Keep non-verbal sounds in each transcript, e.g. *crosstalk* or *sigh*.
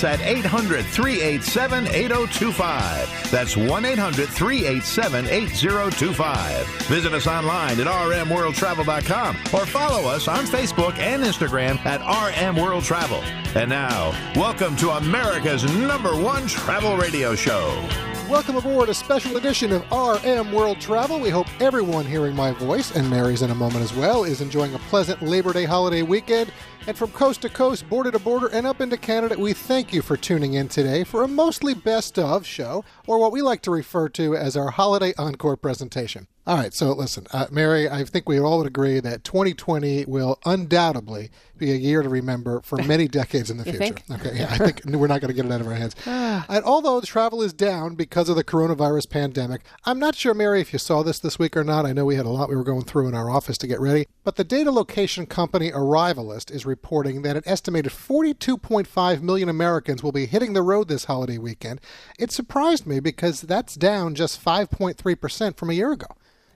Us at 800 387 8025. That's 1 800 387 8025. Visit us online at rmworldtravel.com or follow us on Facebook and Instagram at RM World Travel. And now, welcome to America's number one travel radio show. Welcome aboard a special edition of RM World Travel. We hope everyone hearing my voice, and Mary's in a moment as well, is enjoying a pleasant Labor Day holiday weekend. And from coast to coast, border to border, and up into Canada, we thank you for tuning in today for a mostly best of show, or what we like to refer to as our holiday encore presentation. All right, so listen, uh, Mary, I think we all would agree that 2020 will undoubtedly be a year to remember for *laughs* many decades in the future. think? Okay, yeah, I think we're not going to get it out of our heads. *sighs* and although travel is down because of the coronavirus pandemic, I'm not sure, Mary, if you saw this this week or not. I know we had a lot we were going through in our office to get ready, but the data location company Arrivalist is reporting that an estimated 42.5 million Americans will be hitting the road this holiday weekend. It surprised me because that's down just 5.3% from a year ago.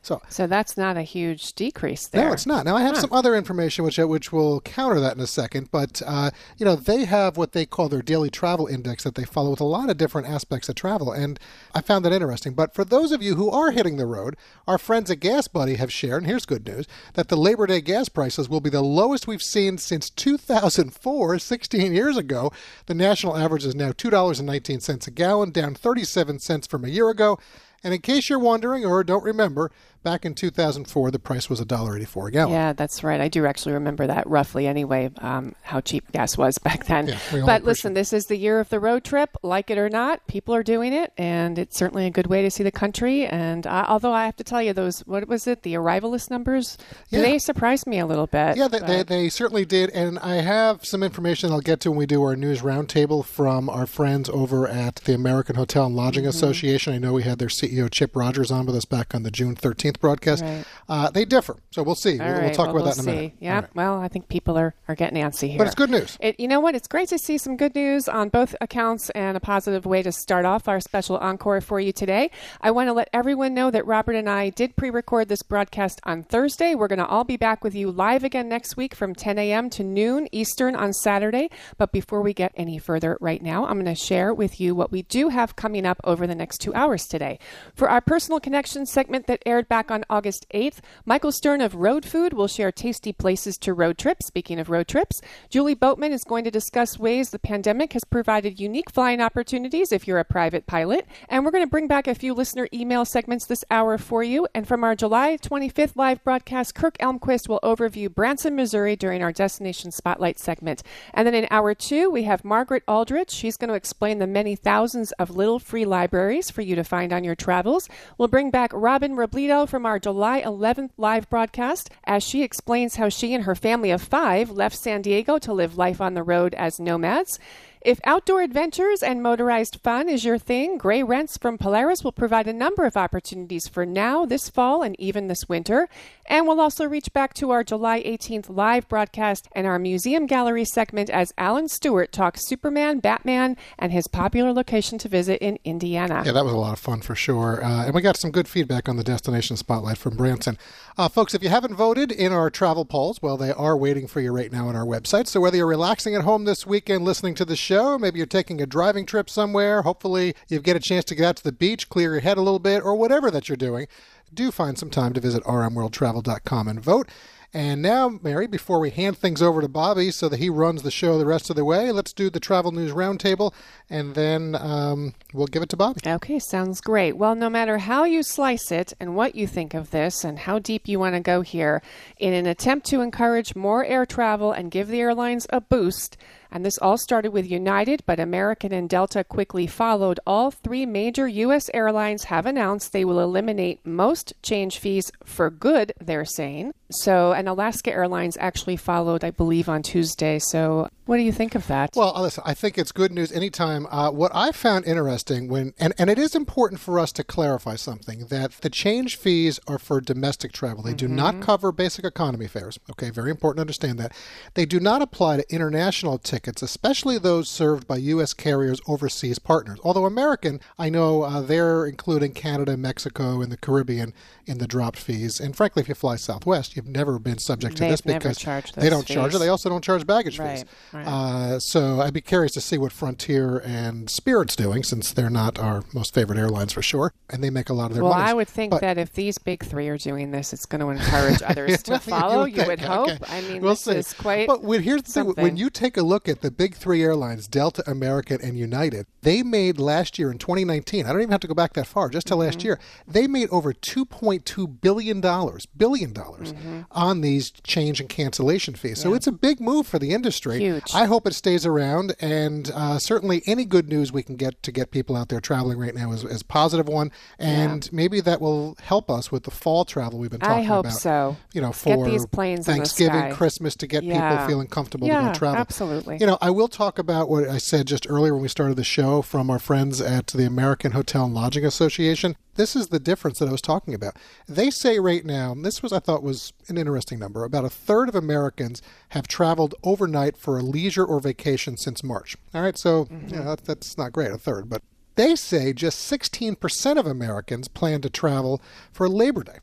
So So that's not a huge decrease there. no, it's not. Now I have some other information which uh, which will counter that in a second, but uh, you know they have what they call their daily travel index that they follow with a lot of different aspects of travel, and I found that interesting. But for those of you who are hitting the road, our friends at Gas Buddy have shared, and here's good news, that the Labor Day gas prices will be the lowest we've seen since 2004, 16 years ago. The national average is now two dollars and nineteen cents a gallon, down 37 cents from a year ago. And in case you're wondering or don't remember, back in 2004, the price was $1.84 a gallon. Yeah, that's right. I do actually remember that roughly anyway, um, how cheap gas was *laughs* back then. Yeah, but listen, this is the year of the road trip. Like it or not, people are doing it, and it's certainly a good way to see the country. And uh, although I have to tell you, those, what was it, the arrivalist numbers, Yeah. they surprised me a little bit. Yeah, they, they, they certainly did. And I have some information I'll get to when we do our news roundtable from our friends over at the American Hotel and Lodging Mm-hmm. Association. I know we had their CEO, Chip Rogers, on with us back on the June 13th broadcast. Right. Uh, they differ. So we'll see. We'll, we'll talk well, about we'll that in a minute. Yeah, right. well, I think people are, are getting antsy here. But it's good news. It, you know what? It's great to see some good news on both accounts and a positive way to start off our special encore for you today. I want to let everyone know that Robert and I did pre record this broadcast on Thursday. We're going to all be back with you live again next week from 10 a.m. to noon Eastern on Saturday. But before we get any further right now, I'm going to share with you what we do have coming up over the next two hours today. For our personal connection segment that aired back on August 8th, Michael Stern of Road Food will share tasty places to road trip. Speaking of road trips, Julie Boatman is going to discuss ways the pandemic has provided unique flying opportunities if you're a private pilot. And we're going to bring back a few listener email segments this hour for you. And from our July 25th live broadcast, Kirk Elmquist will overview Branson, Missouri during our Destination Spotlight segment. And then in hour two, we have Margaret Aldrich. She's going to explain the many thousands of little free libraries for you to find on your travels. We'll bring back Robin Robledo from our July 11th live broadcast as she explains how she and her family of five left San Diego to live life on the road as nomads. If outdoor adventures and motorized fun is your thing, Gray Rents from Polaris will provide a number of opportunities for now, this fall, and even this winter. And we'll also reach back to our July 18th live broadcast and our museum gallery segment as Alan Stewart talks Superman, Batman, and his popular location to visit in Indiana. Yeah, that was a lot of fun for sure. Uh, and we got some good feedback on the Destination Spotlight from Branson. Uh, folks, if you haven't voted in our travel polls, well, they are waiting for you right now on our website. So whether you're relaxing at home this weekend listening to the show, maybe you're taking a driving trip somewhere, hopefully you get a chance to get out to the beach, clear your head a little bit, or whatever that you're doing, do find some time to visit rmworldtravel.com and vote. And now, Mary, before we hand things over to Bobby so that he runs the show the rest of the way, let's do the Travel News Roundtable, and then um, we'll give it to Bobby. Okay, sounds great. Well, no matter how you slice it and what you think of this and how deep you want to go here, in an attempt to encourage more air travel and give the airlines a boost, and this all started with United, but American and Delta quickly followed. All three major U.S. airlines have announced they will eliminate most change fees for good, they're saying. So, and Alaska Airlines actually followed, I believe, on Tuesday. So, What do you think of that? Well, listen, I think it's good news anytime. Uh, what I found interesting when, and, and it is important for us to clarify something that the change fees are for domestic travel. They do not cover basic economy fares. Okay, very important to understand that. They do not apply to international tickets, especially those served by U.S. carriers overseas partners. Although American, I know uh, they're including Canada, Mexico, and the Caribbean in the dropped fees. And frankly, if you fly Southwest, you've never been subject to They've this because they don't charge it. fees. They also don't charge baggage Right, fees. Right. Uh, so I'd be curious to see what Frontier and Spirit's doing, since they're not our most favorite airlines for sure, and they make a lot of their well, money. I would think But- that if these big three are doing this, it's going to encourage *laughs* others to follow. You would, think, hope. okay. I mean, We'll this see. is quite. But when, here's the thing: when you take a look at the big three airlines, Delta, American, and United, they made last year in 2019. I don't even have to go back that far. Just to Mm-hmm. last year, they made over 2.2 billion dollars, billion dollars, Mm-hmm. on these change and cancellation fees. So it's a big move for the industry. Huge. I hope it stays around, and uh, certainly any good news we can get to get people out there traveling right now is, is a positive one, and maybe that will help us with the fall travel we've been talking about. I hope about. so. You know, Let's get for these planes Thanksgiving. Christmas, to get people feeling comfortable to go travel. absolutely. You know, I will talk about what I said just earlier when we started the show from our friends at the American Hotel and Lodging Association. This is the difference that I was talking about. They say right now, and this was I thought was an interesting number, about a third of Americans have traveled overnight for a leisure or vacation since March. All right, so you know, that, that's not great, a third, but they say just 16% of Americans plan to travel for Labor Day.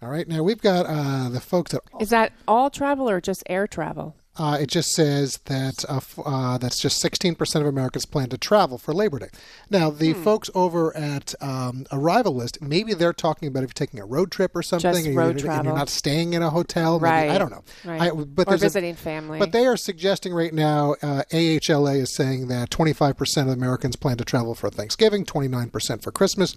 All right, now we've got uh, the folks at is that all travel or just air travel? Uh, it just says that uh, uh, that's just 16% of Americans plan to travel for Labor Day. Now, the Hmm. folks over at um, Arrivalist, maybe they're talking about if you're taking a road trip or something, and, road you're, and you're not staying in a hotel. maybe- Right. I don't know. Right. I, but or there's a- visiting family. but they are suggesting right now, uh, AHLA is saying that 25% of Americans plan to travel for Thanksgiving, 29% for Christmas.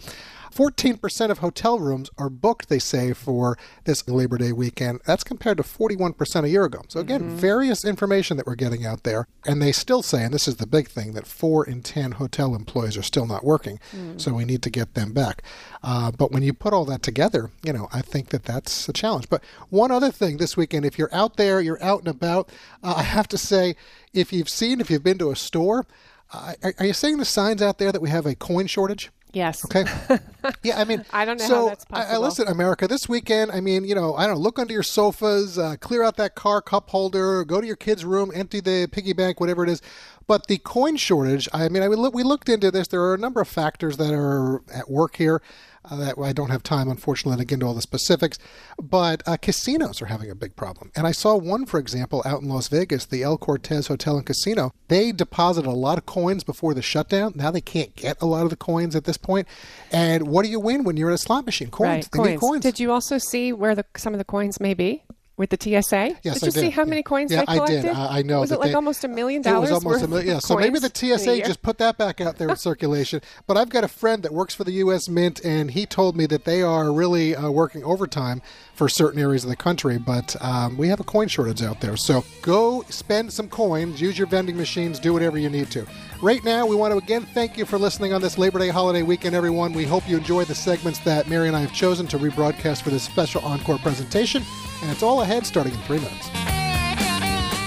14% of hotel rooms are booked, they say, for this Labor Day weekend. That's compared to 41% a year ago. So, again, Mm-hmm. Information that we're getting out there. And they still say, and this is the big thing, that 4 in 10 hotel employees are still not working. Mm. So, we need to get them back. Uh, but when you put all that together, you know, I think that that's a challenge. But one other thing this weekend, if you're out there, you're out and about, uh, I have to say, if you've seen, if you've been to a store, uh, are, are you seeing the signs out there that we have a coin shortage? Yes. Okay. *laughs* yeah, I mean, I don't know so, how that's I- I, listen, America, this weekend, I mean, you know, I don't know, look under your sofas, uh, clear out that car cup holder, go to your kid's room, empty the piggy bank, whatever it is. But the coin shortage, I mean, I look- we looked into this. There are a number of factors that are at work here. Uh, that I don't have time, unfortunately, to get into all the specifics. But uh, casinos are having a big problem. And I saw one, for example, out in Las Vegas, the El Cortez Hotel and Casino. They deposited a lot of coins before the shutdown. Now they can't get a lot of the coins at this point. And what do you win when you're at a slot machine? Coins. Right. They Coins. coins. Did you also see where the some of the coins may be? With the TSA? Yes, did I you see did. how Yeah. many coins Yeah, they I collected? did. I, I know. Was it like they- almost a million It was dollars? almost worth a million. Yeah. So maybe the coins in a TSA just put that back out there in *laughs* circulation. But I've got a friend that works for the U.S. Mint, and he told me that they are really uh, working overtime for certain areas of the country. But um, we have a coin shortage out there. So go spend some coins, use your vending machines, do whatever you need to. Right now, we want to again thank you for listening on this Labor Day holiday weekend, everyone. We hope you enjoy the segments that Mary and I have chosen to rebroadcast for this special encore presentation. And it's all ahead starting in three minutes.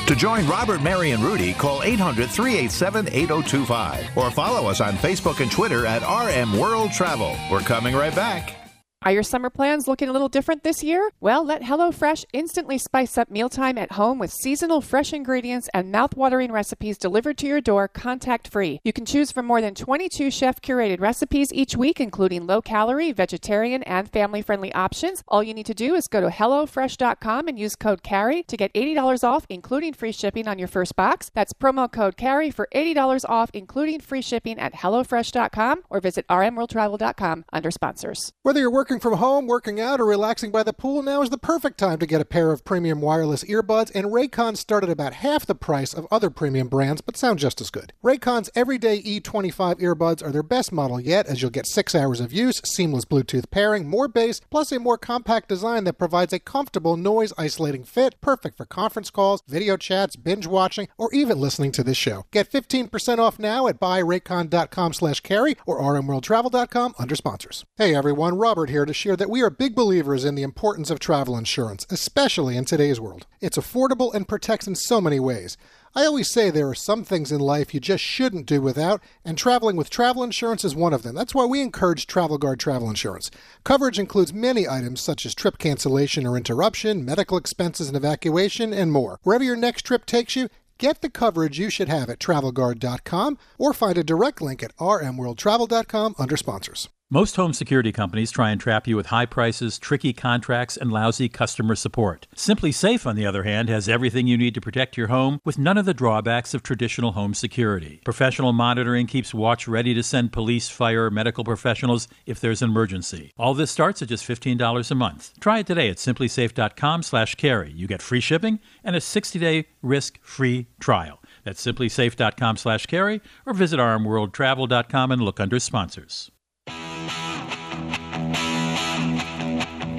To join Robert, Mary, and Rudy, call 800 387 8025 or follow us on Facebook and Twitter at RM World Travel. We're coming right back. Are your summer plans looking a little different this year? Well, let HelloFresh instantly spice up mealtime at home with seasonal fresh ingredients and mouth-watering recipes delivered to your door contact-free. You can choose from more than 22 chef-curated recipes each week, including low-calorie, vegetarian, and family-friendly options. All you need to do is go to HelloFresh.com and use code CAREY to get $80 off, including free shipping on your first box. That's promo code CAREY for $80 off, including free shipping at HelloFresh.com or visit rmworldtravel.com under sponsors. Whether you're working from home, working out, or relaxing by the pool, now is the perfect time to get a pair of premium wireless earbuds, and Raycons start at about half the price of other premium brands, but sound just as good. Raycons Everyday E25 earbuds are their best model yet, as you'll get six hours of use, seamless Bluetooth pairing, more bass, plus a more compact design that provides a comfortable noise isolating fit, perfect for conference calls, video chats, binge watching, or even listening to this show. Get 15% off now at buyraycon.com slash carey or rmworldtravel.com under sponsors. Hey everyone, Robert here to share that we are big believers in the importance of travel insurance, especially in today's world. It's affordable and protects in so many ways. I always say there are some things in life you just shouldn't do without, and traveling with travel insurance is one of them. That's why we encourage Travel Guard travel insurance. Coverage includes many items such as trip cancellation or interruption, medical expenses and evacuation, and more. Wherever your next trip takes you, Get the coverage you should have at travelguard.com or find a direct link at rmworldtravel.com under sponsors. Most home security companies try and trap you with high prices, tricky contracts, and lousy customer support. SimpliSafe, on the other hand, has everything you need to protect your home with none of the drawbacks of traditional home security. Professional monitoring keeps Watch ready to send police, fire, medical professionals if there's an emergency. All this starts at just $15 a month. Try it today at simplisafe.com/carey. You get free shipping and a 60-day risk-free trial. That's simplisafe.com/carey or visit rmworldtravel.com and look under sponsors.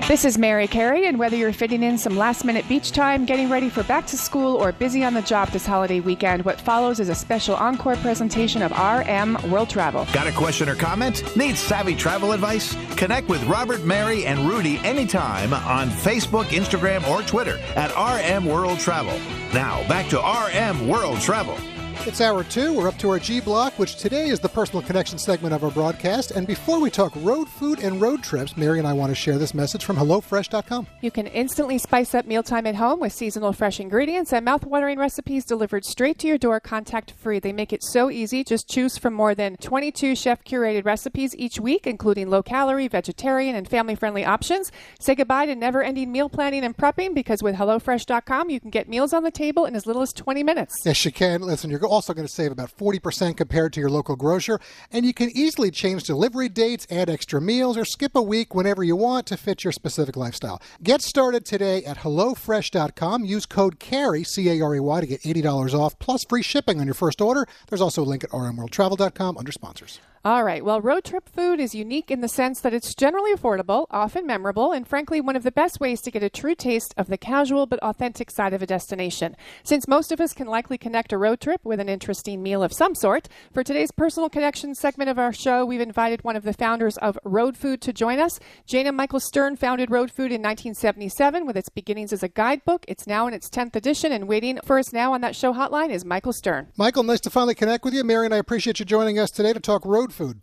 This is Mary Carey, and whether you're fitting in some last minute beach time, getting ready for back to school, or busy on the job this holiday weekend, what follows is a special encore presentation of RM World Travel. Got a question or comment? Need savvy travel advice? Connect with Robert, Mary, and Rudy anytime on Facebook, Instagram, or Twitter at RM World Travel. Now, back to RM World Travel. It's hour two. We're up to our G block, which today is the personal connection segment of our broadcast. And before we talk road food and road trips, Mary and I want to share this message from HelloFresh.com. You can instantly spice up mealtime at home with seasonal fresh ingredients and mouthwatering recipes delivered straight to your door, contact free. They make it so easy. Just choose from more than 22 chef curated recipes each week, including low calorie, vegetarian, and family friendly options. Say goodbye to never ending meal planning and prepping because with HelloFresh.com, you can get meals on the table in as little as 20 minutes. Yes, you can. Listen, you're also going to save about 40% compared to your local grocer, and you can easily change delivery dates, add extra meals, or skip a week whenever you want to fit your specific lifestyle. Get started today at HelloFresh.com. Use code CAREY, C A R E Y, to get $80 off plus free shipping on your first order. There's also a link at rmworldtravel.com under sponsors. All right. Well, road trip food is unique in the sense that it's generally affordable, often memorable, and frankly, one of the best ways to get a true taste of the casual but authentic side of a destination. Since most of us can likely connect a road trip with an interesting meal of some sort, for today's personal connection segment of our show, we've invited one of the founders of Road Food to join us. Jane and Michael Stern founded Road Food in 1977 with its beginnings as a guidebook. It's now in its 10th edition, and waiting for us now on that show hotline is Michael Stern. Michael, nice to finally connect with you. Mary and I appreciate you joining us today to talk road food.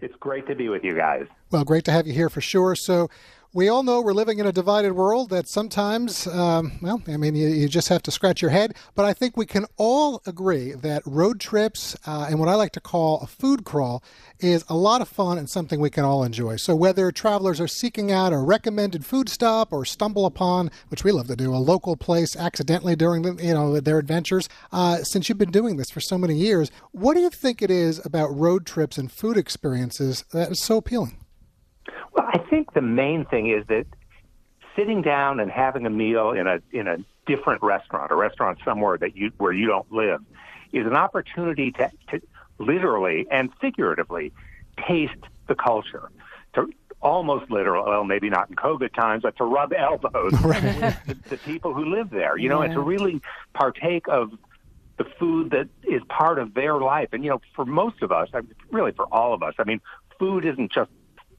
It's great to be with you guys. Well, great to have you here for sure. So, we all know we're living in a divided world that sometimes, um, well, I mean, you, you, just have to scratch your head. But I think we can all agree that road trips uh, and what I like to call a food crawl is a lot of fun and something we can all enjoy. So whether travelers are seeking out a recommended food stop or stumble upon, which we love to do, a local place accidentally during the, you know their adventures, uh, since you've been doing this for so many years, what do you think it is about road trips and food experiences that is so appealing? Well, I think the main thing is that sitting down and having a meal in a in a different restaurant, a restaurant somewhere that you where you don't live, is an opportunity to, to literally and figuratively taste the culture. To almost literal, well, maybe not in COVID times, but to rub elbows *laughs* right. with the, the, people who live there, you know, yeah. and to really partake of the food that is part of their life. And, you know, for most of us, I mean, really for all of us, I mean, food isn't just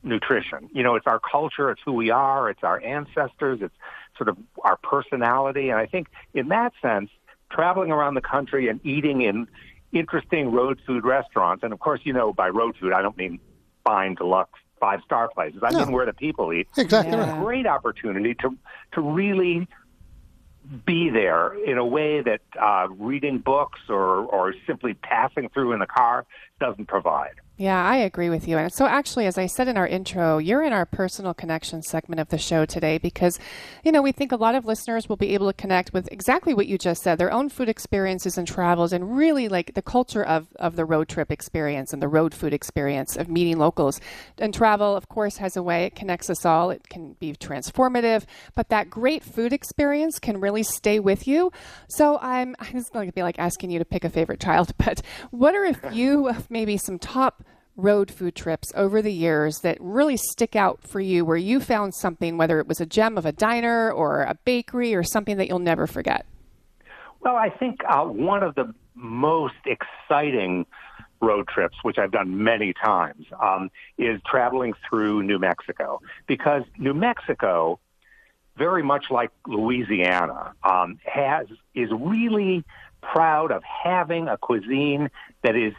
nutrition. You know, it's our culture, it's who we are, it's our ancestors, it's sort of our personality. And I think in that sense, traveling around the country and eating in interesting road food restaurants, and of course, you know, by road food, I don't mean fine deluxe five star places. I no. mean where the people eat. Exactly. It's a great opportunity to to really be there in a way that uh, reading books or, or simply passing through in the car doesn't provide. Yeah, I agree with you. And so, actually, as I said in our intro, you're in our personal connection segment of the show today because, you know, we think a lot of listeners will be able to connect with exactly what you just said their own food experiences and travels, and really like the culture of, of the road trip experience and the road food experience of meeting locals. And travel, of course, has a way it connects us all. It can be transformative, but that great food experience can really stay with you. So, I'm, I'm just going to be like asking you to pick a favorite child, *laughs* but what are a few, maybe some top road food trips over the years that really stick out for you where you found something, whether it was a gem of a diner or a bakery or something that you'll never forget? Well, I think uh, one of the most exciting road trips, which I've done many times, um, is traveling through New Mexico. Because New Mexico, very much like Louisiana, um, has is really proud of having a cuisine that is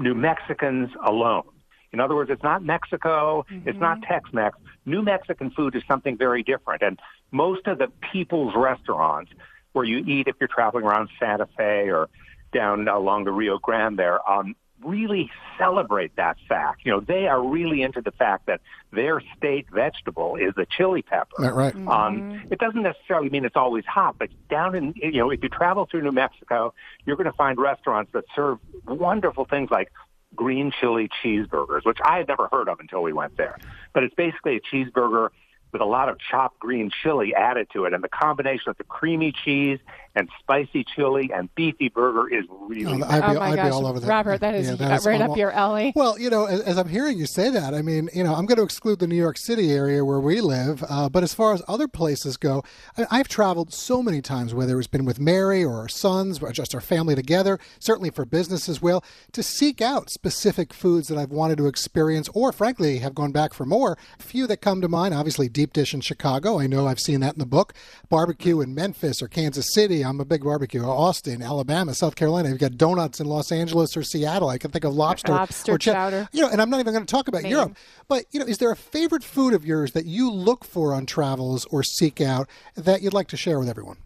New Mexicans alone. In other words, it's not Mexico, mm-hmm. it's not Tex Mex. New Mexican food is something very different. And most of the people's restaurants where you eat if you're traveling around Santa Fe or down along the Rio Grande there, um, really celebrate that fact. You know, they are really into the fact that their state vegetable is the chili pepper. That right. Mm-hmm. Um, it doesn't necessarily mean it's always hot, but down in you know, if you travel through New Mexico, you're going to find restaurants that serve wonderful things like green chili cheeseburgers, which I had never heard of until we went there. But it's basically a cheeseburger with a lot of chopped green chili added to it. And the combination of the creamy cheese and spicy chili and beefy burger is really. Oh, I'd be, oh my I'd gosh, be all over that. Robert, that is, yeah, that is right almost, up your alley. Well, you know, as, as, I'm hearing you say that, I mean, you know, I'm going to exclude the New York City area where we live. Uh, but as far as other places go, I, have traveled so many times, whether it's been with Mary or our sons or just our family together, certainly for business as well, to seek out specific foods that I've wanted to experience or, frankly, have gone back for more. A few that come to mind, obviously, deep dish in Chicago. I know I've seen that in the book. Barbecue in Memphis or Kansas City. I'm a big barbecue Austin, Alabama, South Carolina. You've got donuts in Los Angeles or Seattle. I can think of lobster, lobster or ch- chowder. You know, and I'm not even going to talk about Maine. Europe. But you know, is there a favorite food of yours that you look for on travels or seek out that you'd like to share with everyone?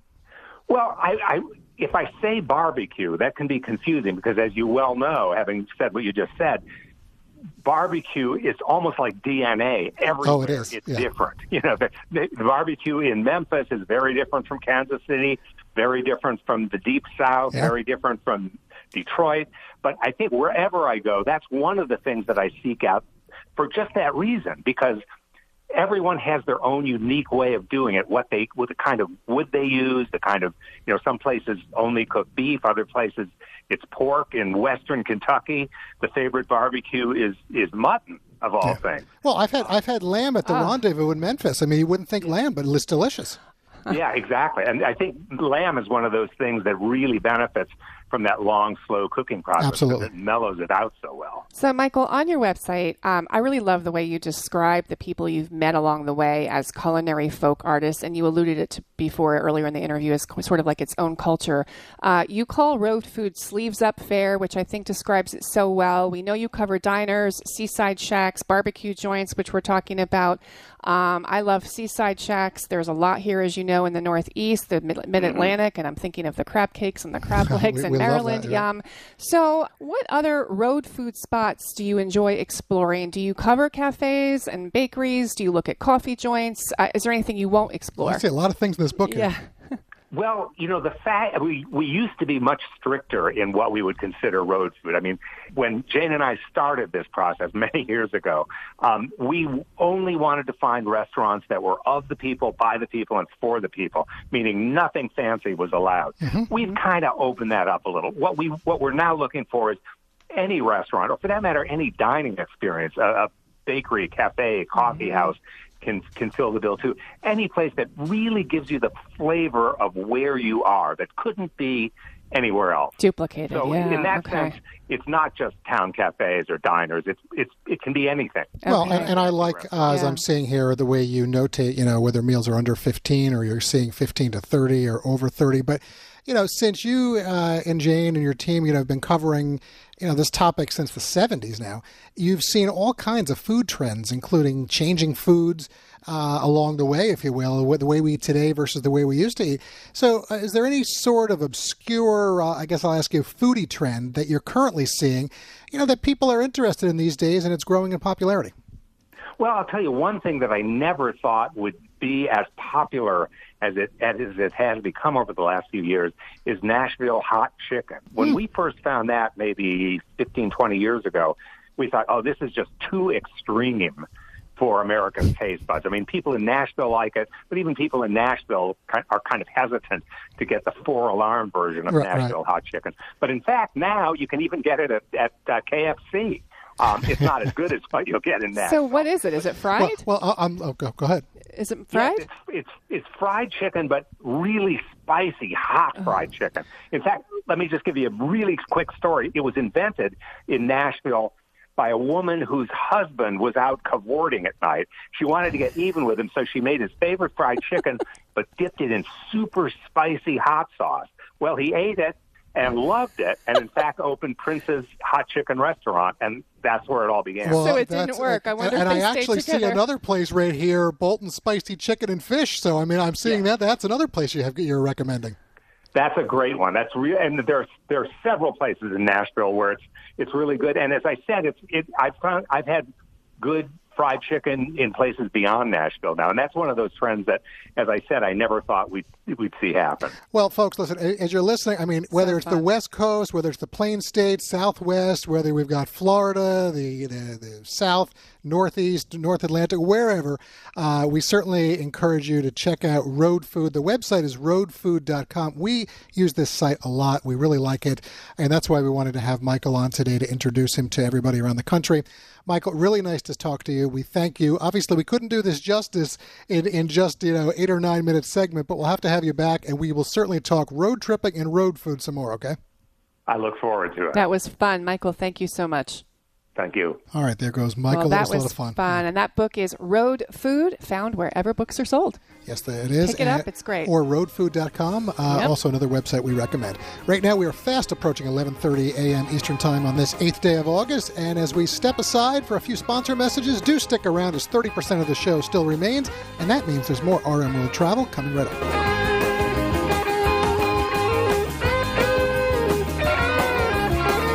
Well, I, I if I say barbecue, that can be confusing because, as you well know, having said what you just said, barbecue is almost like DNA. Everywhere oh, it is. It's yeah. different. *laughs* You know, the, the barbecue in Memphis is very different from Kansas City very different from the deep south, yeah. very different from Detroit. But I think wherever I go, that's one of the things that I seek out for just that reason, because everyone has their own unique way of doing it. What they, what the kind of wood they use, the kind of, you know, some places only cook beef, other places it's pork. In Western Kentucky, the favorite barbecue is is mutton of all yeah. things. Well, I've had I've had lamb at the ah. rendezvous in Memphis. I mean, you wouldn't think lamb, but it's delicious yeah, exactly. And I think lamb is one of those things that really benefits from that long, slow cooking process. Absolutely. It mellows it out so well. So, Michael, on your website, um, I really love the way you describe the people you've met along the way as culinary folk artists, and you alluded it to before earlier in the interview as sort of like its own culture. Uh, you call road food sleeves up fare, which I think describes it so well. We know you cover diners, seaside shacks, barbecue joints, which we're talking about. Um, I love seaside shacks. There's a lot here, as you know, in the Northeast, the Mid Atlantic, and I'm thinking of the crab cakes and the crab *laughs* legs we, and Maryland, yum. So, what other road food spots do you enjoy exploring? Do you cover cafes and bakeries? Do you look at coffee joints? Uh, is there anything you won't explore? I see a lot of things in this book. Here. Well, you know, the fact we we used to be much stricter in what we would consider road food. I mean, when Jane and I started this process *laughs* many years ago, um, we only wanted to find restaurants that were of the people, by the people, and for the people, meaning nothing fancy was allowed. Mm-hmm. We've kind of opened that up a little. What we what we're now looking for is any restaurant, or for that matter, any dining experience, a, a bakery, cafe, coffee mm-hmm. house can can fill the bill too. Any place that really gives you the flavor of where you are that couldn't be anywhere else. Duplicated. So yeah, in that okay. sense, it's not just town cafes or diners. It's it's it can be anything. Well, and, and I like uh, as yeah. I'm seeing here the way you notate, you know, whether meals are under 15 or you're seeing 15 to 30 or over 30, but you know, since you uh, and Jane and your team, you know, have been covering, you know, this topic since the 70s now, you've seen all kinds of food trends, including changing foods uh, along the way, if you will, the way we eat today versus the way we used to eat. So, uh, is there any sort of obscure, uh, I guess I'll ask you, foodie trend that you're currently seeing, you know, that people are interested in these days and it's growing in popularity? Well, I'll tell you one thing that I never thought would be as popular as it as it has become over the last few years is Nashville hot chicken. When mm. we first found that maybe 15, 20 years ago, we thought, oh, this is just too extreme for American taste buds. I mean, people in Nashville like it, but even people in Nashville are kind of hesitant to get the four alarm version of right, Nashville right. hot chicken. But in fact, now you can even get it at, at uh, KFC. Um, it's not as good as *laughs* what you'll get in that. So what is it? Is it fried? Well, well I'm, oh, go, go ahead. Is it fried? Yes, it's, it's, it's fried chicken, but really spicy, hot fried uh-huh. chicken. In fact, let me just give you a really quick story. It was invented in Nashville by a woman whose husband was out cavorting at night. She wanted to get *sighs* even with him, so she made his favorite fried chicken, but dipped it in super spicy hot sauce. Well, he ate it and loved it, and in fact opened Prince's Hot Chicken Restaurant, and that's where it all began. So it didn't work. I and- wonder and, if they I stayed actually see another place right here, Bolton Spicy Chicken and Fish. So I mean, I'm seeing that. That's another place you have you're recommending. That's a great one. That's real, and there's there are several places in Nashville where it's it's really good. And as I said, it's it. I've found I've had good fried chicken in places beyond Nashville now, and that's one of those trends that, as I said, I never thought we'd *laughs* we'd see happen. Well, folks, listen. As you're listening, I mean, whether it's the. West Coast, whether it's the Plain States, Southwest, whether we've got Florida, the the, the South, Northeast, North Atlantic, wherever, uh, we certainly encourage you to check out Road Food. The website is roadfood.com. We use this site a lot. We really like it, and that's why we wanted to have Michael on today to introduce him to everybody around the country. Michael, really nice to talk to you. We thank you. Obviously, we couldn't do this justice in, in just you know eight or nine minute segment, but we'll have to have you back, and we will certainly talk road tripping and road food some more. Okay. I look forward to it. That was fun. Michael, thank you so much. Thank you. All right, there goes Michael. well, that was a lot of fun. And that book is Road Food, found wherever books are sold. Yes, it is. Pick it up. It's great. Or roadfood.com, uh, Yep. also another website we recommend. Right now, we are fast approaching 11:30 a.m. Eastern Time on this eighth day of August. And as we step aside for a few sponsor messages, do stick around as 30% of the show still remains, and that means there's more RM World Travel coming right up.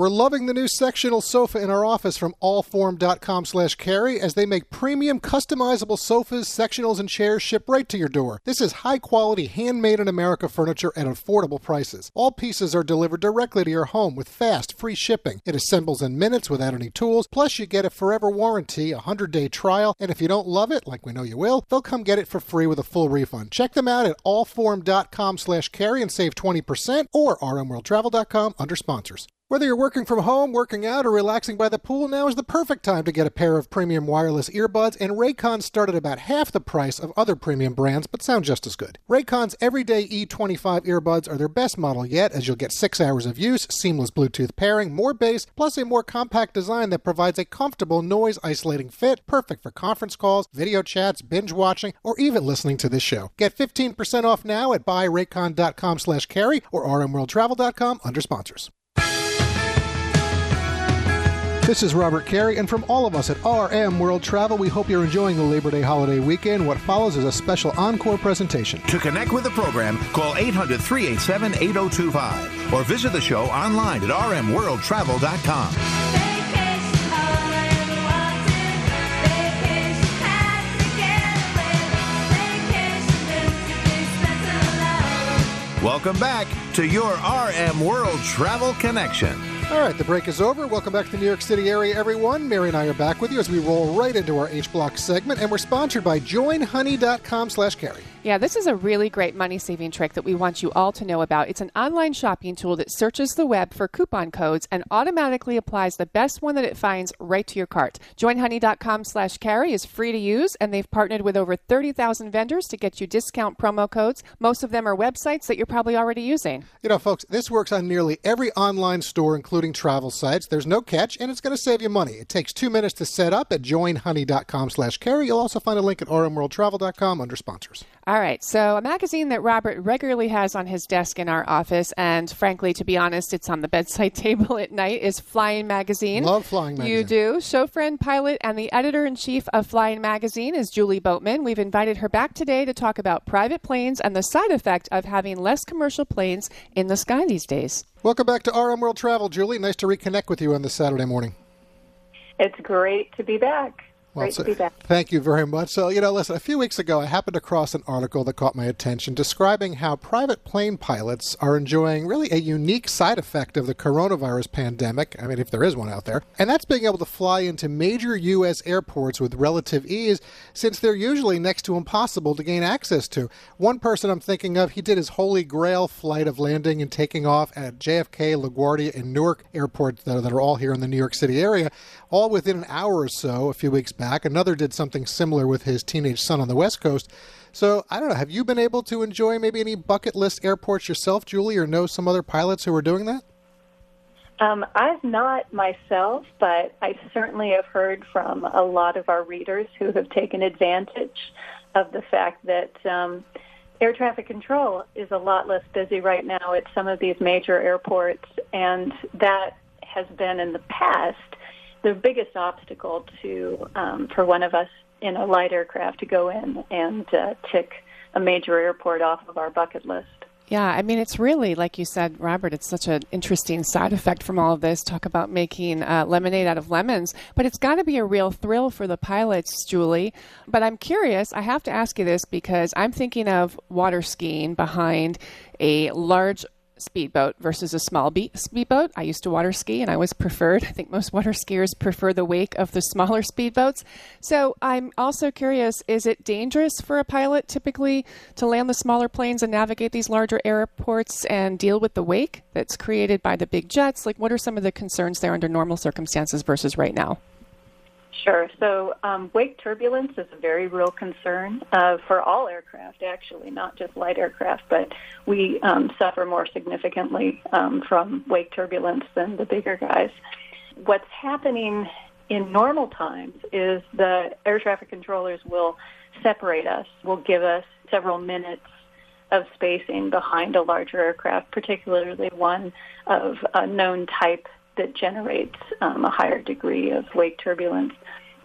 We're loving the new sectional sofa in our office from allform.com slash carey as they make premium customizable sofas, sectionals, and chairs shipped right to your door. This is high quality, handmade in America furniture at affordable prices. All pieces are delivered directly to your home with fast, free shipping. It assembles in minutes without any tools, plus you get a forever warranty, a 100-day trial, and if you don't love it, like we know you will, they'll come get it for free with a full refund. Check them out at allform.com slash carey and save 20% or rmworldtravel.com under sponsors. Whether you're working from home, working out, or relaxing by the pool, now is the perfect time to get a pair of premium wireless earbuds, and Raycon start at about half the price of other premium brands, but sound just as good. Raycon's everyday E25 earbuds are their best model yet, as you'll get six hours of use, seamless Bluetooth pairing, more bass, plus a more compact design that provides a comfortable noise isolating fit, perfect for conference calls, video chats, binge watching, or even listening to this show. Get 15% off now at buyraycon.com slash carey or rmworldtravel.com under sponsors. This is Robert Carey, and from all of us at RM World Travel, we hope you're enjoying the Labor Day holiday weekend. What follows is a special encore presentation. To connect with the program, call 800 387 8025 or visit the show online at rmworldtravel.com. Welcome back to your RM World Travel Connection. All right, the break is over. Welcome back to the New York City area, everyone. Mary and I are back with you as we roll right into our H Block segment, and we're sponsored by joinhoney.com slash carey. Yeah, this is a really great money saving trick that we want you all to know about. It's an online shopping tool that searches the web for coupon codes and automatically applies the best one that it finds right to your cart. Joinhoney.com slash carey is free to use, and they've partnered with over 30,000 vendors to get you discount promo codes. Most of them are websites that you're probably already using. You know, folks, this works on nearly every online store, including travel sites. There's no catch, and it's going to save you money. It takes two minutes to set up at joinhoney.com slash carey. You'll also find a link at rmworldtravel.com under sponsors. All right, so a magazine that Robert regularly has on his desk in our office, and frankly, to be honest, it's on the bedside *laughs* table at night, is Flying Magazine. Love Flying Magazine. You do. Show friend, pilot, and the editor in chief of Flying Magazine is Julie Boatman. We've invited her back today to talk about private planes and the side effect of having less commercial planes in the sky these days. Welcome back to RM World Travel, Julie. Nice to reconnect with you on this Saturday morning. It's great to be back. Well, Great so- to be back. Thank you very much. So, you know, listen, a few weeks ago, I happened across an article that caught my attention describing how private plane pilots are enjoying really a unique side effect of the coronavirus pandemic. I mean, if there is one out there. And that's being able to fly into major U.S. airports with relative ease, since they're usually next to impossible to gain access to. One person I'm thinking of, he did his holy grail flight of landing and taking off at JFK, LaGuardia, and Newark airports that are, that are all here in the New York City area, all within an hour or so a few weeks back. Another did something similar with his teenage son on the West Coast. So I don't know. Have you been able to enjoy maybe any bucket list airports yourself, Julie, or know some other pilots who are doing that? Um, I've not myself, but I certainly have heard from a lot of our readers who have taken advantage of the fact that um, air traffic control is a lot less busy right now at some of these major airports, and that has been in the past the biggest obstacle to um, for one of us in a light aircraft to go in and uh, tick a major airport off of our bucket list. Yeah, I mean, it's really, like you said, Robert, it's such an interesting side effect from all of this. Talk about making uh, lemonade out of lemons. But it's got to be a real thrill for the pilots, Julie. But I'm curious, I have to ask you this because I'm thinking of water skiing behind a large speedboat versus a small be- speedboat. I used to water ski and I was preferred. I think most water skiers prefer the wake of the smaller *laughs* speedboats. So I'm also curious is it dangerous for a pilot typically to land the smaller planes and navigate these larger airports and deal with the wake that's created by the big jets? Like, what are some of the concerns there under normal circumstances versus right now? Sure. So, um, wake turbulence is a very real concern uh, for all aircraft, actually, not just light aircraft, but we um, suffer more significantly um, from wake turbulence than the bigger guys. What's happening in normal times is the air traffic controllers will separate us, will give us several minutes of spacing behind a larger aircraft, particularly one of a known type that generates um, a higher degree of wake turbulence.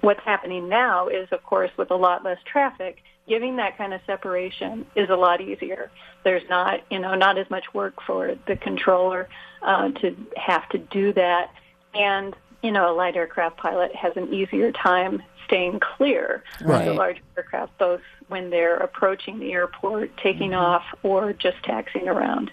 What's happening now is, of course, with a lot less traffic, giving that kind of separation is a lot easier. There's not, you know, not as much work for the controller uh, to have to do that, and you know, a light aircraft pilot has an easier time staying clear Right. of the large aircraft, both when they're approaching the airport, taking off, or just taxiing around.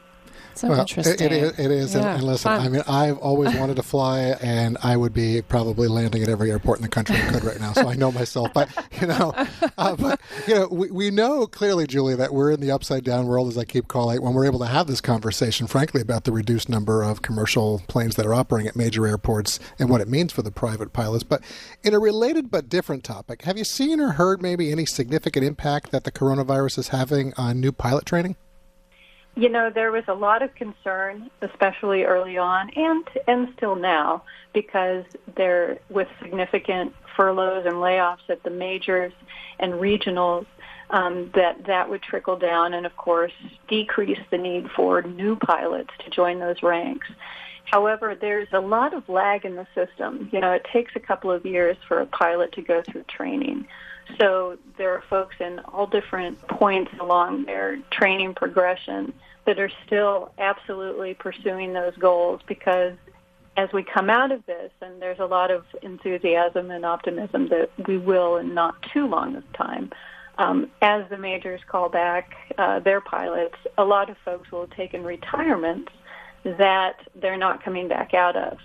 So Well, it, interesting. it is. It is. and- Yeah, and, listen, fun. I mean, I've always *laughs* wanted to fly, and I would be probably landing at every airport in the country I could right now. So I know myself. But you know, uh, *laughs* but you know, we, we know clearly, Julie, that we're in the upside down world, as I keep calling it, when we're able to have this conversation, frankly, about the reduced number of commercial planes that are operating at major airports and what it means for the private pilots. But in a related but different topic, have you seen or heard maybe any significant impact that the coronavirus is having on new pilot training? You know, there was a lot of concern, especially early on, and and still now, because there with significant furloughs and layoffs at the majors and regionals, um, that that would trickle down, and of course decrease the need for new pilots to join those ranks. However, there's a lot of lag in the system. You know, it takes a couple of years for a pilot to go through training. So there are folks in all different points along their training progression that are still absolutely pursuing those goals because as we come out of this, and there's a lot of enthusiasm and optimism that we will in not too long of time, um, as the majors call back uh, their pilots, a lot of folks will have taken retirements that they're not coming back out of.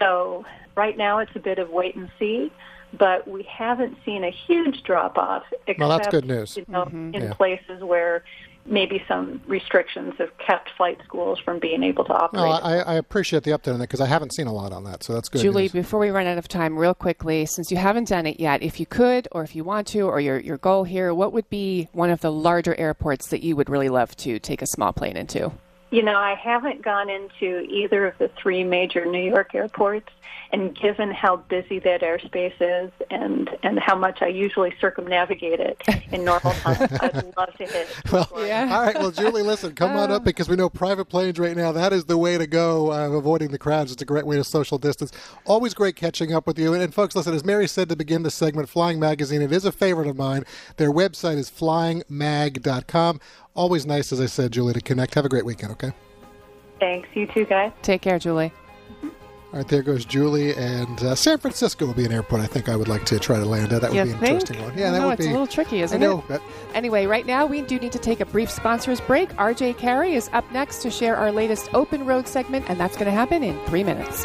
So right now it's a bit of wait and see, but we haven't seen a huge drop off. Except, Well, that's good news. You know, mm-hmm. in Yeah. places where maybe some restrictions have kept flight schools from being able to operate. No, I, I appreciate the update on that because I haven't seen a lot on that, so that's good. Julie, news. before we run out of time, real quickly, since you haven't done it yet, if you could, or if you want to, or your, your goal here, what would be one of the larger airports that you would really love to take a small plane into? You know, I haven't gone into either of the three major New York airports, and given how busy that airspace is and, and how much I usually circumnavigate it in normal *laughs* times, I'd love to hit. *laughs* Well, Yeah. all right. Well, Julie, listen, come on up because we know private planes right now. That is the way to go. Uh, avoiding the crowds. It's a great way to social distance. Always great catching up with you. And, and folks, listen, as Mary said to begin the segment, Flying Magazine, it is a favorite of mine. Their website is flyingmag.com. Always nice, as I said, Julie, to connect. Have a great weekend. Okay. Thanks. You too, guys. Take care, Julie. All right, there goes Julie, and uh, San Francisco will be an airport I think I would like to try to land at. That would be an think? interesting one. Yeah, that no, would it's be It's a little tricky, isn't I know. it? but- Anyway, right now we do need to take a brief sponsors break. RJ Carey is up next to share our latest open road segment, and that's going to happen in three minutes.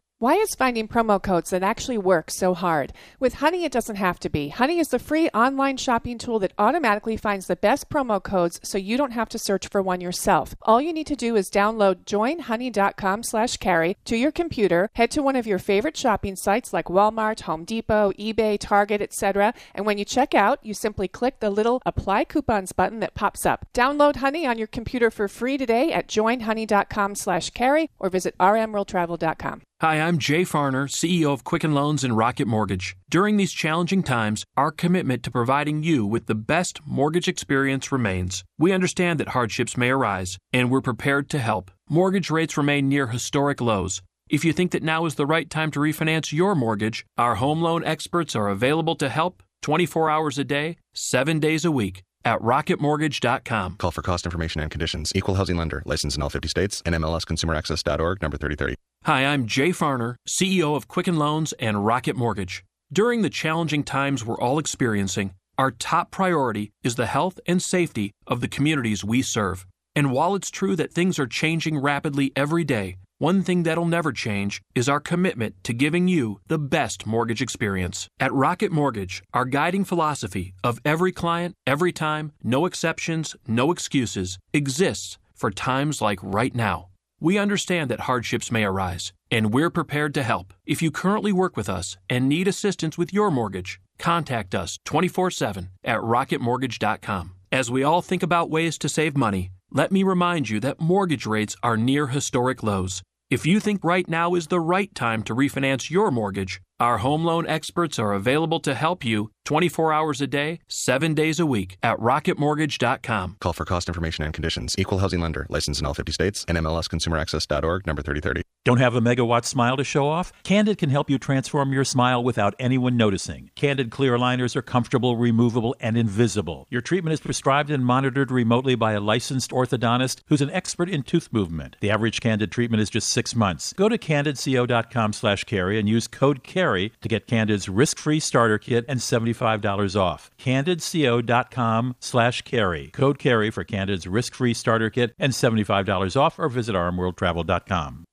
Why is finding promo codes that actually work so hard? With Honey, it doesn't have to be. Honey is the free online shopping tool that automatically finds the best promo codes so you don't have to search for one yourself. All you need to do is download joinhoney.com slash carey to your computer, head to one of your favorite shopping sites like Walmart, Home Depot, eBay, Target, etc. And when you check out, you simply click the little apply coupons button that pops up. Download Honey on your computer for free today at joinhoney.com slash carey or visit rmworldtravel.com. Hi, I'm Jay Farner, CEO of Quicken Loans and Rocket Mortgage. During these challenging times, our commitment to providing you with the best mortgage experience remains. We understand that hardships may arise, and we're prepared to help. Mortgage rates remain near historic lows. If you think that now is the right time to refinance your mortgage, our home loan experts are available to help 24 hours a day, 7 days a week at rocketmortgage.com. Call for cost information and conditions. Equal housing lender. Licensed in all 50 states. NMLSconsumeraccess.org. Number 3030. Hi, I'm Jay Farner, CEO of Quicken Loans and Rocket Mortgage. During the challenging times we're all experiencing, our top priority is the health and safety of the communities we serve. And while it's true that things are changing rapidly every day, one thing that'll never change is our commitment to giving you the best mortgage experience. At Rocket Mortgage, our guiding philosophy of every client, every time, no exceptions, no excuses exists for times like right now. We understand that hardships may arise, and we're prepared to help. If you currently work with us and need assistance with your mortgage, contact us 24 7 at rocketmortgage.com. As we all think about ways to save money, let me remind you that mortgage rates are near historic lows. If you think right now is the right time to refinance your mortgage, our home loan experts are available to help you 24 hours a day, 7 days a week at rocketmortgage.com. Call for cost information and conditions. Equal housing lender. Licensed in all 50 states. NMLSconsumeraccess.org. Number 3030. Don't have a megawatt smile to show off? Candid can help you transform your smile without anyone noticing. Candid clear aligners are comfortable, removable, and invisible. Your treatment is prescribed and monitored remotely by a licensed orthodontist who's an expert in tooth movement. The average Candid treatment is just six months. Go to candidco.com slash carey and use code CAREY to get Candid's risk-free starter kit and $75 off. candidco.com slash carey. Code CAREY for Candid's risk-free starter kit and $75 off or visit rmworldtravel.com.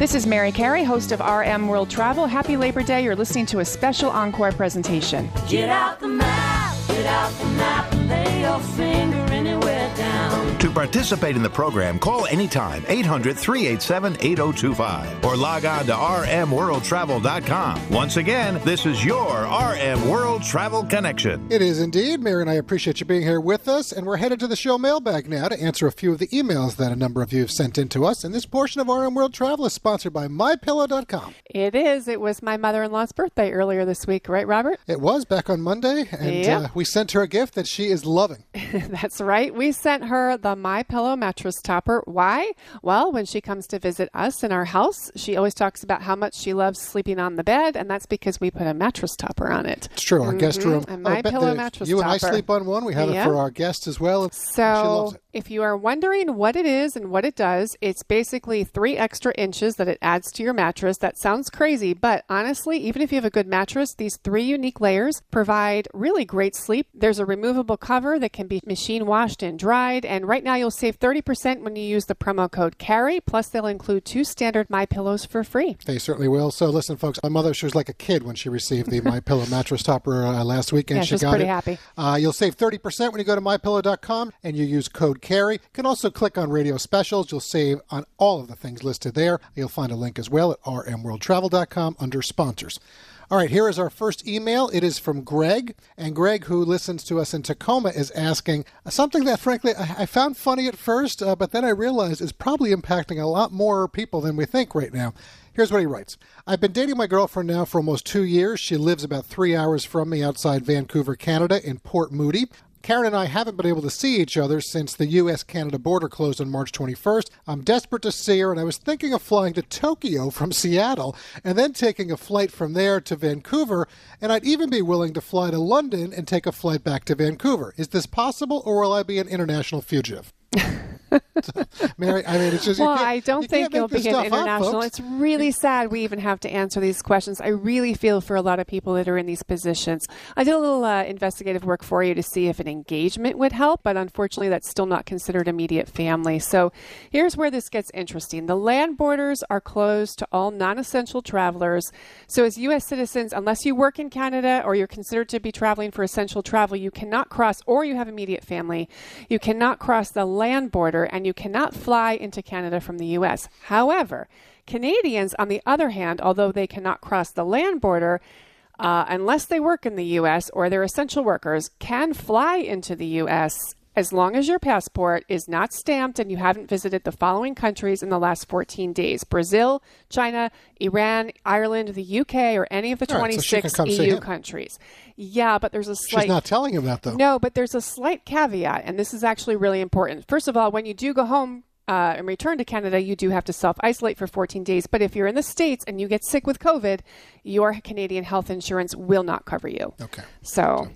This is Mary Carey, host of RM World Travel. Happy Labor Day. You're listening to a special encore presentation. Get out the map, get out the map, lay your finger. To participate in the program, call anytime 800 387 8025 or log on to rmworldtravel.com. Once again, this is your RM World Travel Connection. It is indeed. Mary and I appreciate you being here with us, and we're headed to the show mailbag now to answer a few of the emails that a number of you have sent in to us. And this portion of RM World Travel is sponsored by MyPillow.com. It is. It was my mother in law's birthday earlier this week, right, Robert? It was back on Monday, and Yep. uh, we sent her a gift that she is loving. *laughs* That's right. We sent her the My Pillow mattress topper. Why? Well, when she comes to visit us in our house, she always talks about how much she loves sleeping on the bed, and that's because we put a mattress topper on it. It's true. Our guest mm-hmm, room. A oh, My Pillow mattress You and I sleep on one. We have it for our guests as well. and So, if you are wondering what it is and what it does, it's basically three extra inches that it adds to your mattress. That sounds crazy, but honestly, even if you have a good mattress, these three unique layers provide really great sleep. There's a removable cover that can be machine washed and dried, and right now you'll save 30% when you use the promo code CAREY. Plus, they'll include two standard My Pillows for free. They certainly will. So, listen, folks. My mother, she was like a kid when she received the My Pillow *laughs* mattress topper uh, last weekend. Yeah, she she got pretty it. happy. Uh, you'll save thirty percent when you go to mypillow.com and you use code CAREY. You can also click on Radio Specials. You'll save on all of the things listed there. You'll find a link as well at rmworldtravel.com under sponsors. All right, here is our first email. It is from Greg, and Greg, who listens to us in Tacoma, is asking something that, frankly, I, I found funny at first, uh, but then I realized is probably impacting a lot more people than we think right now. Here's what he writes I've been dating my girlfriend now for almost two years. She lives about three hours from me outside Vancouver, Canada, in Port Moody. Karen and I haven't been able to see each other since the U.S. Canada border closed on March 21st. I'm desperate to see her, and I was thinking of flying to Tokyo from Seattle and then taking a flight from there to Vancouver, and I'd even be willing to fly to London and take a flight back to Vancouver. Is this possible, or will I be an international fugitive? *laughs* *laughs* Mary, I mean, it's just Well, I don't you think you'll be an stuff up, international. it's really sad we even have to answer these questions. I really feel for a lot of people that are in these positions. I did a little uh, investigative work for you to see if an engagement would help, but unfortunately, that's still not considered immediate family. So here's where this gets interesting. The land borders are closed to all non essential travelers. So, as U.S. citizens, unless you work in Canada or you're considered to be traveling for essential travel, you cannot cross, or you have immediate family, you cannot cross the land border and you cannot fly into Canada from the U.S. However, Canadians, on the other hand, although they cannot cross the land border, uh, unless they work in the U.S. or they're essential workers, can fly into the U.S. as long as your passport is not stamped and you haven't visited the following countries in the last 14 days Brazil, China, Iran, Ireland, the UK, or any of the right, so she can 26 come see EU countries. Yeah, but there's a slight. She's not telling him that, though. No, but there's a slight caveat, and this is actually really important. First of all, when you do go home uh, and return to Canada, you do have to self isolate for 14 days. But if you're in the States and you get sick with COVID, your Canadian health insurance will not cover you. Okay. So,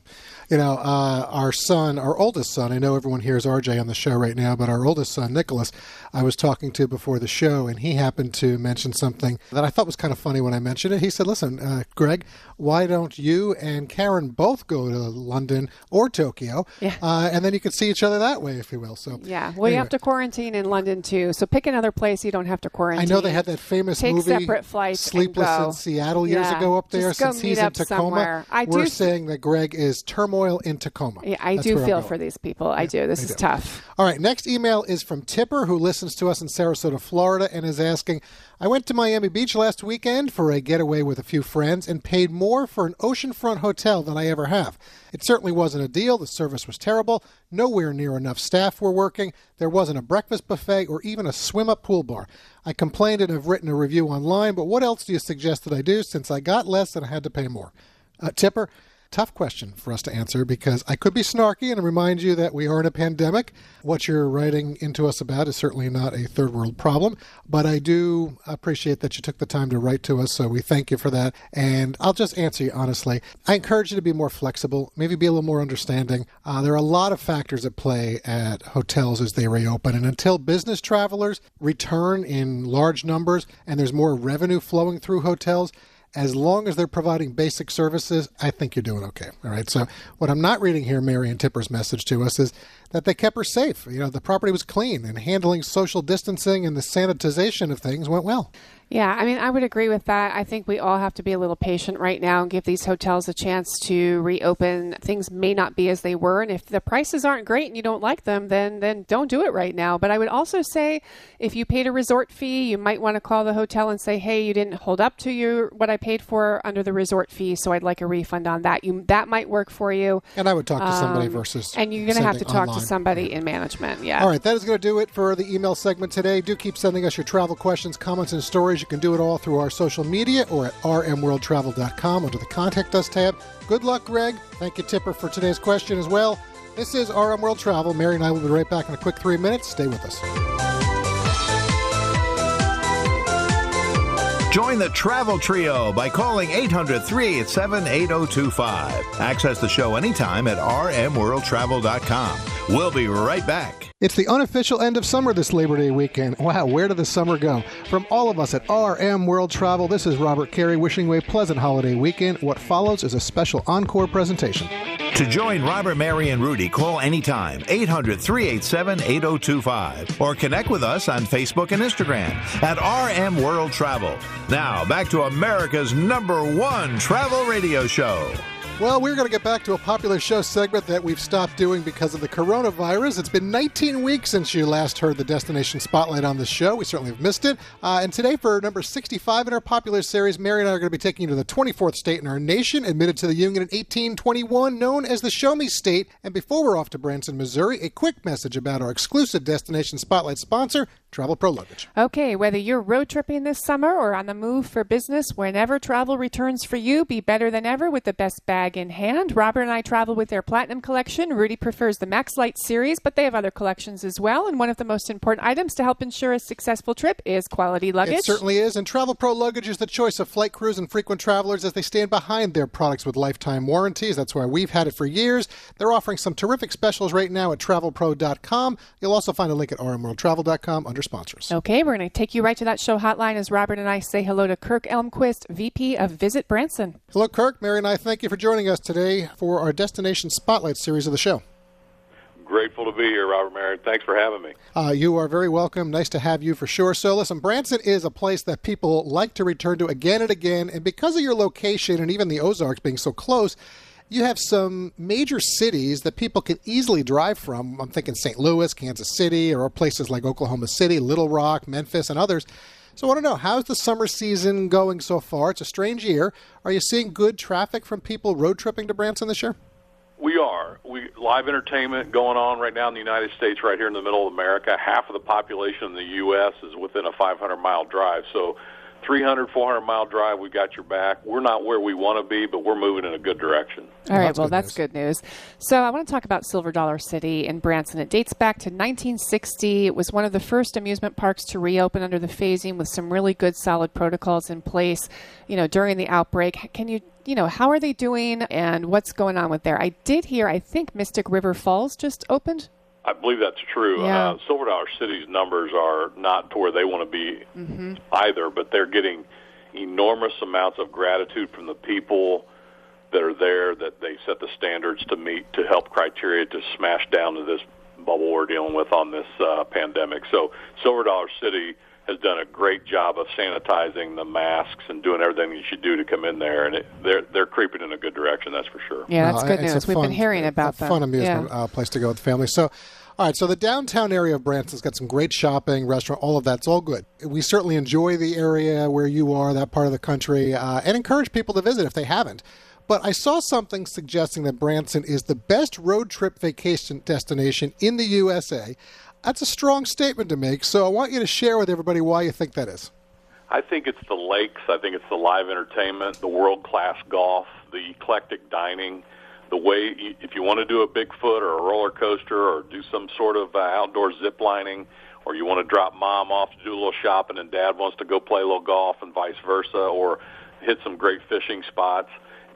You know, uh, our son, our oldest son, I know everyone here is RJ on the show right now, but our oldest son, Nicholas, I was talking to before the show, and he happened to mention something that I thought was kind of funny when I mentioned it. He said, Listen, uh, Greg, why don't you and Karen both go to London or Tokyo? Yeah. Uh, and then you could see each other that way, if you will. So, yeah. Well, you have to quarantine in London too. So pick another place you don't have to quarantine. I know they had that famous Take movie separate flights. Sleepless in Seattle years Yeah. ago up there. Since he's in Tacoma, somewhere. I we're do saying that Greg is turmoil in Tacoma. Yeah, I That's do feel for these people. I do. This is do. tough. All right, next email is from Tipper, who listens to us in Sarasota, Florida, and is asking I went to Miami Beach last weekend for a getaway with a few friends and paid more for an oceanfront hotel than I ever have. It certainly wasn't a deal. The service was terrible. Nowhere near enough staff were working. There wasn't a breakfast buffet or even a swim up pool bar. I complained and have written a review online, but what else do you suggest that I do since I got less and I had to pay more? Uh, Tipper, tough question for us to answer because I could be snarky and remind you that we are in a pandemic. What you're writing into us about is certainly not a third world problem, but I do appreciate that you took the time to write to us, so we thank you for that. And I'll just answer you honestly. I encourage you to be more flexible, maybe be a little more understanding. Uh, there are a lot of factors at play at hotels as they reopen, and until business travelers return in large numbers and there's more revenue flowing through hotels, as long as they're providing basic services, I think you're doing okay. All right. So what I'm not reading here, Mary and Tipper's message to us is that they kept her safe. You know, the property was clean and handling social distancing and the sanitization of things went well. Yeah, I mean, I would agree with that. I think we all have to be a little patient right now and give these hotels a chance to reopen. Things may not be as they were, and if the prices aren't great and you don't like them, then then don't do it right now. But I would also say, if you paid a resort fee, you might want to call the hotel and say, "Hey, you didn't hold up to your what I paid for under the resort fee, so I'd like a refund on that." You that might work for you. And I would talk to somebody Um, versus. and you're going to have to talk online. to somebody in management. Yeah. All right, that is going to do it for the email segment today. Do keep sending us your travel questions, comments, and stories. You can do it all through our social media or at rmworldtravel.com under the Contact Us tab. Good luck, Greg. Thank you, Tipper, for today's question as well. This is RM World Travel. Mary and I will be right back in a quick three minutes. Stay with us. Join the Travel Trio by calling 800 387 8025. Access the show anytime at rmworldtravel.com. We'll be right back. It's the unofficial end of summer this Labor Day weekend. Wow, where did the summer go? From all of us at RM World Travel, this is Robert Carey wishing you a pleasant holiday weekend. What follows is a special encore presentation. To join Robert, Mary, and Rudy, call anytime 800 387 8025 or connect with us on Facebook and Instagram at RM World Travel. Now, back to America's number one travel radio show. Well, we're going to get back to a popular show segment that we've stopped doing because of the coronavirus. It's been 19 weeks since you last heard the Destination Spotlight on the show. We certainly have missed it. Uh, and today, for number 65 in our popular series, Mary and I are going to be taking you to the 24th state in our nation, admitted to the Union in 1821, known as the Show Me State. And before we're off to Branson, Missouri, a quick message about our exclusive Destination Spotlight sponsor, Travel Pro Luggage. Okay, whether you're road tripping this summer or on the move for business, whenever travel returns for you, be better than ever with the best bag bag in hand. Robert and I travel with their Platinum collection. Rudy prefers the Max Light series, but they have other collections as well. And one of the most important items to help ensure a successful trip is quality luggage. It certainly is, and Travel Pro luggage is the choice of flight crews and frequent travelers as they stand behind their products with lifetime warranties. That's why we've had it for years. They're offering some terrific specials right now at travelpro.com. You'll also find a link at rmworldtravel.com under sponsors. Okay, we're going to take you right to that show hotline as Robert and I say hello to Kirk Elmquist, VP of Visit Branson. Hello, Kirk. Mary and I thank you for joining us today for our Destination Spotlight series of the show. Grateful to be here, Robert Merritt. Thanks for having me. Uh, you are very welcome. Nice to have you for sure. So, listen, Branson is a place that people like to return to again and again. And because of your location and even the Ozarks being so close, you have some major cities that people can easily drive from. I'm thinking St. Louis, Kansas City, or places like Oklahoma City, Little Rock, Memphis, and others. So I want to know how's the summer season going so far? It's a strange year. Are you seeing good traffic from people road tripping to Branson this year? We are. We live entertainment going on right now in the United States, right here in the middle of America. Half of the population in the U.S. is within a 500 mile drive. So 300, 400 mile drive, we've got your back. We're not where we want to be, but we're moving in a good direction. All right, that's well, good that's news. good news. So, I want to talk about Silver Dollar City in Branson. It dates back to 1960. It was one of the first amusement parks to reopen under the phasing with some really good, solid protocols in place, you know, during the outbreak. Can you, you know, how are they doing and what's going on with there? I did hear, I think Mystic River Falls just opened. I believe that's true. Yeah. Uh, Silver Dollar City's numbers are not to where they want to be either, but they're getting enormous amounts of gratitude from the people that are there that they set the standards to meet to help criteria to smash down to this bubble we're dealing with on this uh, pandemic. So Silver Dollar City has done a great job of sanitizing the masks and doing everything you should do to come in there, and it, they're they're creeping in a good direction. That's for sure. Yeah, that's Uh, good it's a news. We've fun- been hearing about a them. fun amusement Yeah. uh, place to go with the family. So, all right. So the downtown area of Branson's got some great shopping, restaurant, all of that's all good. We certainly enjoy the area where you are, that part of the country, uh, and encourage people to visit if they haven't. But I saw something suggesting that Branson is the best road trip vacation destination in the USA. That's a strong statement to make. So I want you to share with everybody why you think that is. I think it's the lakes. I think it's the live entertainment, the world class golf, the eclectic dining, the way if you want to do a Bigfoot or a roller coaster or do some sort of uh, outdoor zip lining, or you want to drop mom off to do a little shopping and dad wants to go play a little golf and vice versa, or hit some great fishing spots.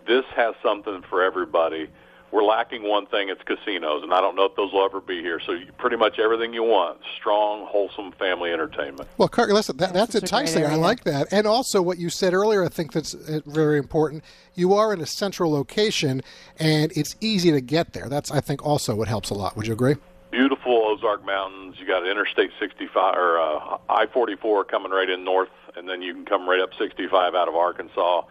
This has something for everybody. We're lacking one thing, it's casinos, and I don't know if those will ever be here. So you, pretty much everything you want, strong, wholesome family entertainment. Well, Kirk, listen, that, that's such a great enticing. I like that. And also, what you said earlier, I think that's uh, very important. You are in a central location, and it's easy to get there. That's, I think, also what helps a lot. Would you agree? beautiful Ozark Mountains. You got Interstate 65 or uh, I-44 coming right in north, and then you can come right up 65 out of Arkansas.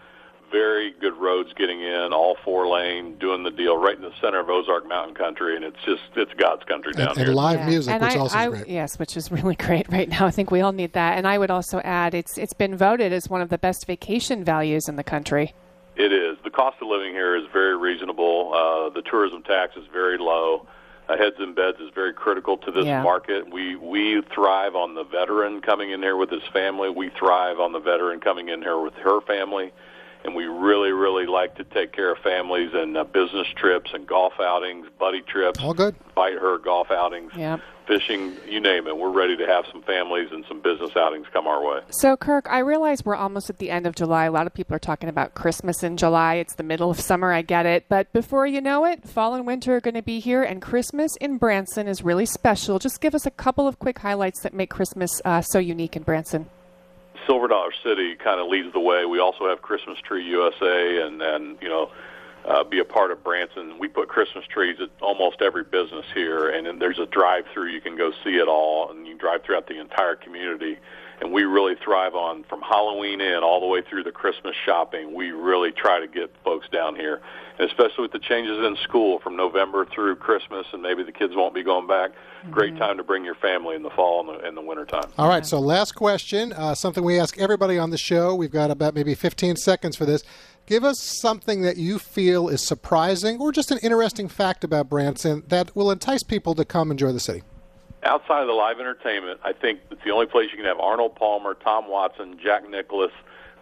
Very good roads getting in, all four lane, doing the deal right in the center of Ozark Mountain Country, and it's just it's God's country down And, here. and live Yeah. music, And which I, also I- is great. Yes, which is *laughs* really great right now. I think we all need that. And I would also add, it's it's been voted as one of the best vacation values in the country. It is. The cost of living here is very reasonable. Uh, the tourism tax is very low. Uh, heads and beds is very critical to this Yeah. market. We we thrive on the veteran coming in here with his family. We thrive on the veteran coming in here with her family, and we really really like to take care of families and uh, business trips and golf outings, buddy trips. All good. fight her golf outings, Yep. fishing, you name it. We're ready to have some families and some business outings come our way. So, Kirk, I realize we're almost at the end of July. A lot of people are talking about Christmas in July. It's the middle of summer. I get it. But before you know it, fall and winter are going to be here, and Christmas in Branson is really special. Just give us a couple of quick highlights that make Christmas uh, so unique in Branson. Silver Dollar City kind of leads the way. We also have Christmas Tree USA, and and you know, uh, be a part of Branson. We put Christmas trees at almost every business here, and then there's a drive-through. You can go see it all, and you drive throughout the entire community. And we really thrive on from Halloween in all the way through the Christmas shopping. We really try to get folks down here, and especially with the changes in school from November through Christmas, and maybe the kids won't be going back. Great time to bring your family in the fall and the, and the winter time. All right, so last question, uh, something we ask everybody on the show. We've got about maybe 15 seconds for this. Give us something that you feel is surprising or just an interesting fact about Branson that will entice people to come enjoy the city. Outside of the live entertainment, I think it's the only place you can have Arnold Palmer, Tom Watson, Jack Nicklaus,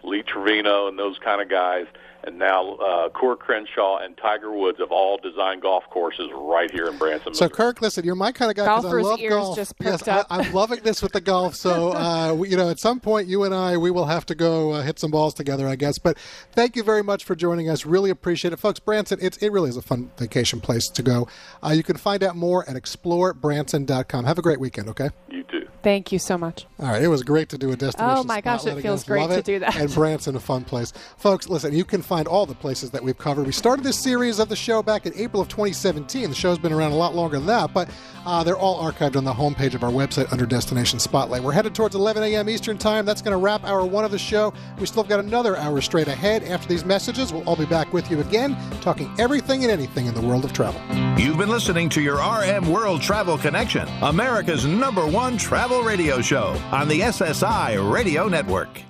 Lee Trevino and those kind of guys and now uh, Coore Crenshaw and Tiger Woods have all designed golf courses right here in Branson. So, Kirk, listen, you're my kind of guy because I love ears golf. just yes, up. I, I'm loving this with the golf. So, *laughs* uh, we, you know, at some point, you and I, we will have to go uh, hit some balls together, I guess. But thank you very much for joining us. Really appreciate it, folks. Branson, it's, it really is a fun vacation place to go. Uh, you can find out more at explorebranson.com. Have a great weekend. Okay. You too. Thank you so much. All right, it was great to do a destination. Oh, my gosh, it feels again. great Love to it. do that. And Branson, a fun place, folks. Listen, you can find all the places that we've covered. We started this series of the show back in April of 2017. The show's been around a lot longer than that, but uh, they're all archived on the homepage of our website under Destination Spotlight. We're headed towards 11 a.m. Eastern Time. That's going to wrap hour one of the show. We still have got another hour straight ahead. After these messages, we'll all be back with you again, talking everything and anything in the world of travel. You've been listening to your RM World Travel Connection, America's number one travel radio show on the SSI Radio Network.